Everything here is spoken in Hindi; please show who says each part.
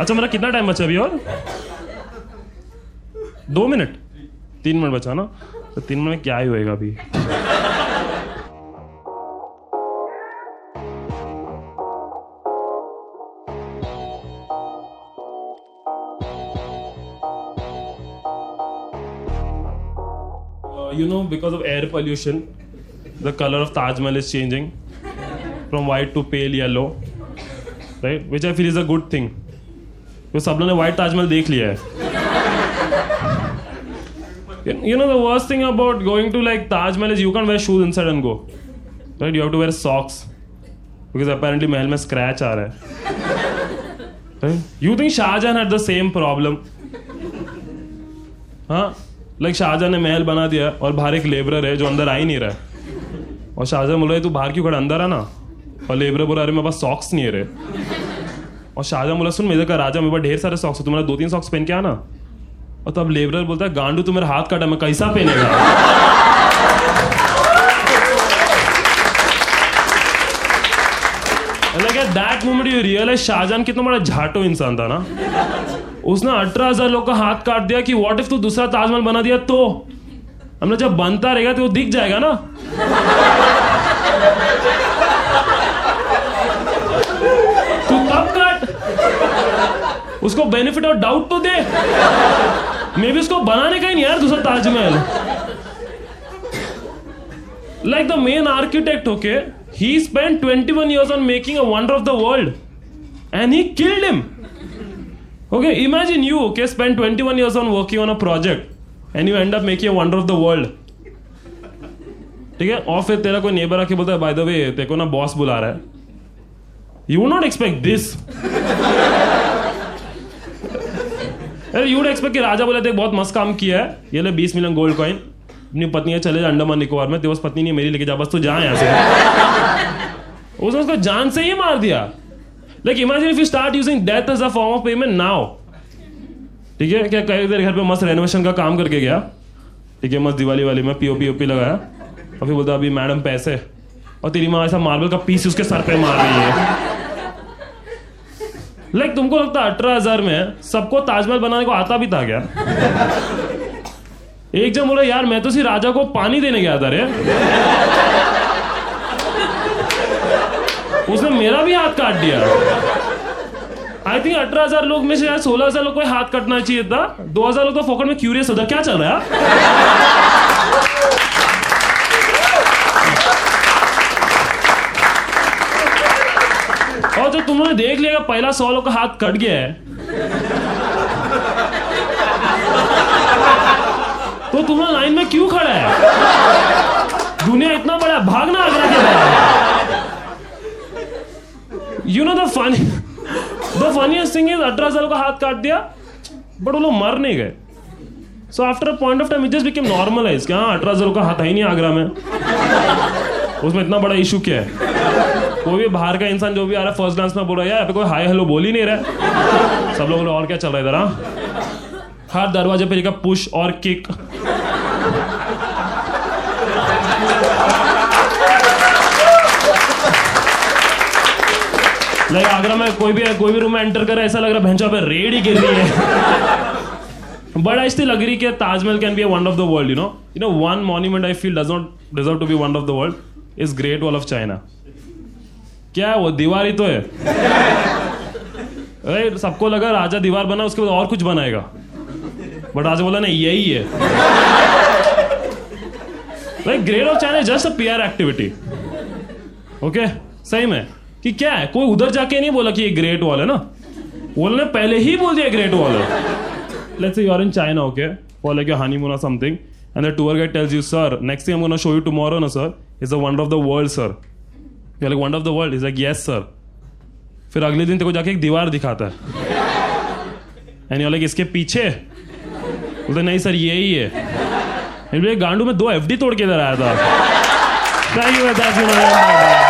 Speaker 1: अच्छा मेरा कितना टाइम बचा अभी और दो मिनट तीन मिनट बचा ना तो तीन मिनट में क्या ही होएगा अभी Uh, you know, because of air pollution, the color of Taj Mahal is changing from white to pale yellow right which I feel is a good thing सब लोगों ने व्हाइट ताजमहल देख लिया है। You know the worst thing about going to like Taj Mahal is you can wear shoes in and go right you have to wear socks because apparently महल में स्क्रैच आ रहा है। You think Shahjahan had the same problem हाँ लाइक शाहजहां ने महल बना दिया और बाहर एक लेबर है जो अंदर आ ही नहीं रहा है। और शाहजहां बोल रहे तू बाहर क्यों खड़ा? अंदर आना ना। और लेबर बोल है मेरे पास सॉक्स नहीं है रे. और शाहजहां बोला, सुन, मेरे का राजा, मेरे पास ढेर सारे सॉक्स है, तुम्हारा दो तीन सॉक्स पहन के आना। और तब लेबरर बोलता है, गांडू, तू मेरा हाथ काटा, मैं कैसा पहनेगा? like at that moment you realize Shahjahan कितना बड़ा झाटो इंसान था ना। उसने अठारह हज़ार लोग का हाथ काट दिया कि व्हाट इफ़ तू दूसरा ताजमहल बना दिया तो? हमने जब बनता रहेगा तो वो दिख जाएगा ना तू तब काट उसको बेनिफिट और डाउट तो दे। मे बी उसको बनाने का ही नहीं यार दूसरा Taj Mahal. Like the main architect होके he spend twenty one years on making a wonder of the world and he killed him okay imagine you okay spend twenty one years on working on a project and you end of making a wonder of the world ठीक है? और फिर तेरा कोई नेबर आके बोलता है बाय द वे तेरे को ना बॉस बुला रहा है। You would not expect this अरे यू एक्सपेक्ट कि राजा बोले थे बहुत मस्त काम किया है। ये ले 20 मिलियन गोल्ड कॉइन अपनी पत्नी चले जा अंडमान निकोबार में। पास पत्नी नहीं, मेरी, लेके जा, बस तू जा यहाँ से। उसने उसको जान से ही मार दिया। Like imagine if you start using death as a form of payment now ठीक है? क्या कई देर घर पे मस्त रेनोवेशन का काम करके गया? ठीक है, मस्त दिवाली वाली में पीओपी ओपी लगाया। और फिर बोलता, अभी मैडम पैसे। और तेरी माँ ऐसा मार्बल का पीस उसके सर पे मार रही है। लाइक तुमको लगता है अठारह हज़ार में सबको ताजमहल बनाने को आता भी था क्या? एक जन बोला, यार, मैं तो सिर्फ़ राजा को पानी देने गया था रे। उसने मेरा भी हाथ काट दिया। आई थिंक अठारह हज़ार लोग में से यार सोलह हज़ार लोग को हाथ काटना चाहिए था। दो हज़ार लोग तो फोकट में क्यूरियस होता। क्या चल रहा? है जब देख लिया पहला सौ लोग का हाथ कट गया है। तो तुम लाइन में क्यों खड़ा है? दुनिया इतना बड़ा है, भागना आगरा के बाहर। You know the funny the funniest thing is अठारह साल का हाथ काट दिया बट वो लोग मर नहीं गए। So after a point of time it just became normalize क्या अठारह साल का हाथ है ही नहीं आगरा में। उसमें इतना बड़ा इशू क्या है? कोई भी बाहर का इंसान जो भी आ रहा है फ़र्स्ट डांस में बोल रहा है, यार कोई हाय हेलो बोल ही नहीं रहा सब लोग और क्या चल रहा है इधर हाँ? हर दरवाजे पे लिखा पुश और किक लाइक आगरा में कोई भी कोई भी रूम में एंटर कर, ऐसा लग रहा है भैंसा पे रेड ही गिर रही है। बट आई स्टिल अग्री कि Taj Mahal can be a wonder of the world you know you know one monument I feel does not deserve to be wonder of the world is great wall of China क्या है वो दीवार ही तो है? अरे, सबको लगा राजा दीवार बना, उसके बाद और कुछ बनाएगा। बट राजा बोला, नहीं, यही है। Like great of China just a PR activity okay सही में? कि क्या है? कोई उधर जाके नहीं बोला कि ये ग्रेट वॉल है ना? वॉल ने पहले ही बोल दिया ग्रेट वॉल है। Let's you are in China okay for like your honeymoon something and the tour guide tells you sir next thing I am gonna show you tomorrow ना sir is the wonder of the world sir you like wonder of the world is like yes sir फिर अगले दिन तेरे को जाके एक दीवार दिखाता है। एंड यू लाइक इसके पीछे। बोलते नहीं सर यही है गांडू, में दो एफडी तोड़ के इधर आया था। Thank you